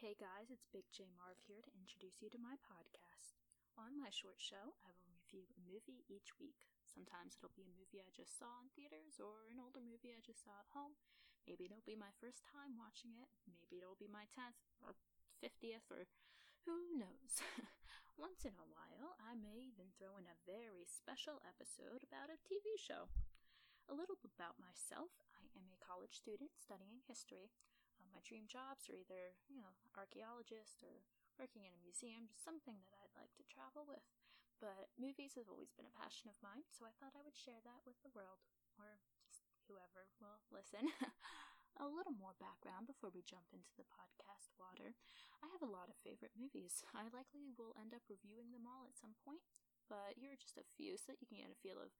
Hey guys, it's Big J Marv here to introduce you to my podcast. On my short show, I will review a movie each week. Sometimes it'll be a movie I just saw in theaters or an older movie I just saw at home. Maybe it'll be my first time watching it. Maybe it'll be my 10th or 50th or who knows. Once in a while, I may even throw in a very special episode about a TV show. A little about myself I am a college student studying history. Uh, my dream jobs are either, you know, archaeologist or working in a museum, just something that I'd like to travel with. But movies have always been a passion of mine, so I thought I would share that with the world, or just whoever will listen. a little more background before we jump into the podcast water. I have a lot of favorite movies. I likely will end up reviewing them all at some point, but here are just a few so that you can get a feel of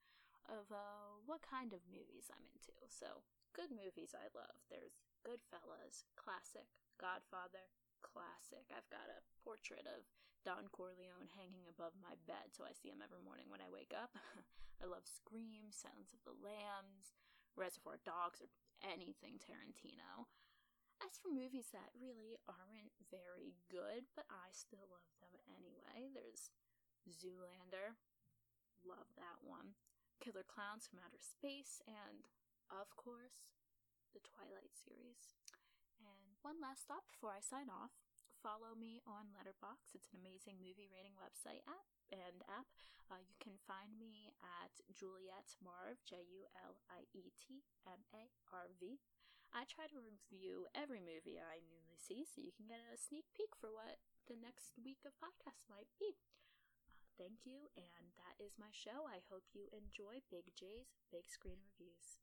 of uh, what kind of movies I'm into. So, good movies I love. There's Goodfellas, classic, Godfather, classic. I've got a portrait of Don Corleone hanging above my bed, so I see him every morning when I wake up. I love Scream, Silence of the Lambs, Reservoir Dogs, or anything Tarantino. As for movies that really aren't very good, but I still love them anyway, there's Zoolander, love that one. Killer Klowns from Outer Space, and, of course, series. And one last stop before I sign off follow me on Letterboxd. It's an amazing movie rating website app and app. Uh, you can find me at Juliet Marv, J U L I E T M A R V. I try to review every movie I newly see so you can get a sneak peek for what the next week of podcasts might be. Uh, thank you, and that is my show. I hope you enjoy Big J's Big Screen Reviews.